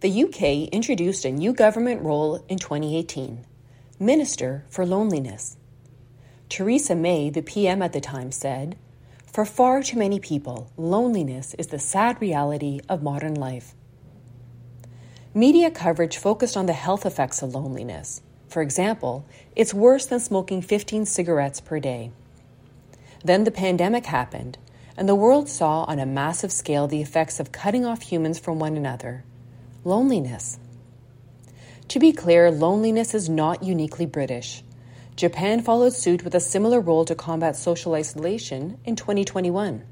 The UK introduced a new government role in 2018 Minister for Loneliness. Theresa May, the PM at the time, said, For far too many people, loneliness is the sad reality of modern life. Media coverage focused on the health effects of loneliness. For example, it's worse than smoking 15 cigarettes per day. Then the pandemic happened, and the world saw on a massive scale the effects of cutting off humans from one another loneliness. To be clear, loneliness is not uniquely British. Japan followed suit with a similar role to combat social isolation in 2021.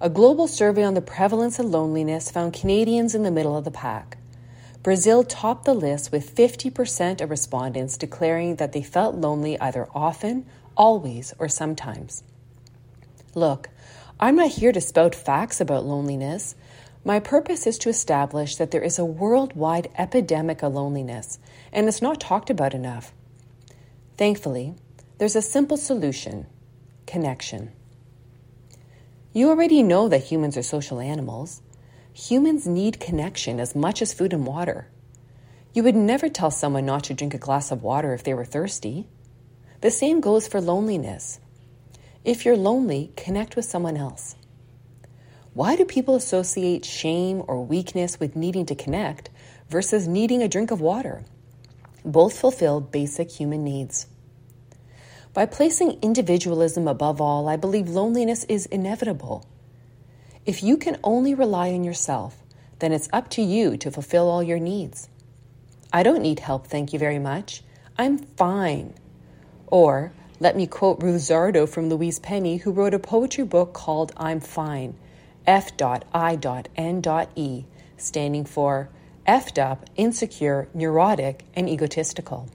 A global survey on the prevalence of loneliness found Canadians in the middle of the pack. Brazil topped the list with 50% of respondents declaring that they felt lonely either often, always, or sometimes. Look, I'm not here to spout facts about loneliness. My purpose is to establish that there is a worldwide epidemic of loneliness, and it's not talked about enough. Thankfully, there's a simple solution connection. You already know that humans are social animals. Humans need connection as much as food and water. You would never tell someone not to drink a glass of water if they were thirsty. The same goes for loneliness. If you're lonely, connect with someone else. Why do people associate shame or weakness with needing to connect versus needing a drink of water? Both fulfill basic human needs. By placing individualism above all, I believe loneliness is inevitable. If you can only rely on yourself, then it's up to you to fulfill all your needs. I don't need help, thank you very much. I'm fine. Or, let me quote Ruth Zardo from Louise Penny, who wrote a poetry book called I'm Fine, F.I.N.E, standing for effed up, insecure, neurotic, and egotistical.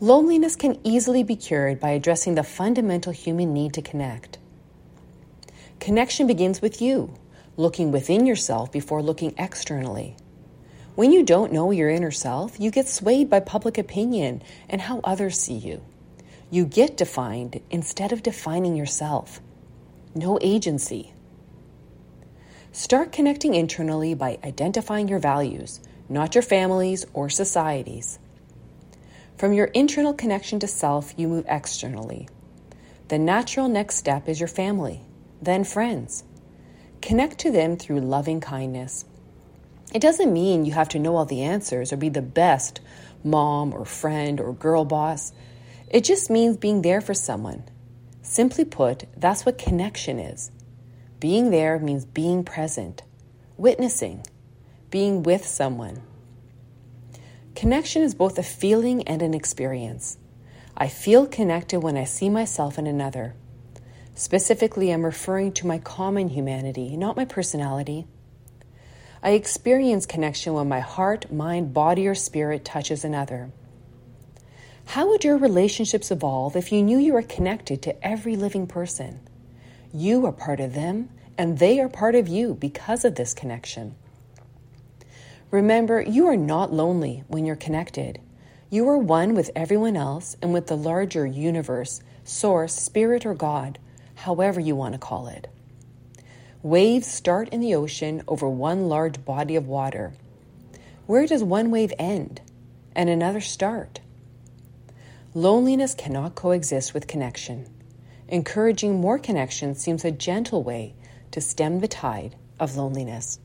Loneliness can easily be cured by addressing the fundamental human need to connect. Connection begins with you, looking within yourself before looking externally. When you don't know your inner self, you get swayed by public opinion and how others see you. You get defined instead of defining yourself. No agency. Start connecting internally by identifying your values, not your family's or society's. From your internal connection to self, you move externally. The natural next step is your family, then friends. Connect to them through loving kindness. It doesn't mean you have to know all the answers or be the best mom or friend or girl boss. It just means being there for someone. Simply put, that's what connection is. Being there means being present, witnessing, being with someone. Connection is both a feeling and an experience. I feel connected when I see myself in another. Specifically, I'm referring to my common humanity, not my personality. I experience connection when my heart, mind, body, or spirit touches another. How would your relationships evolve if you knew you were connected to every living person? You are part of them, and they are part of you because of this connection. Remember, you are not lonely when you're connected. You are one with everyone else and with the larger universe, source, spirit, or God, however you want to call it. Waves start in the ocean over one large body of water. Where does one wave end and another start? Loneliness cannot coexist with connection. Encouraging more connection seems a gentle way to stem the tide of loneliness.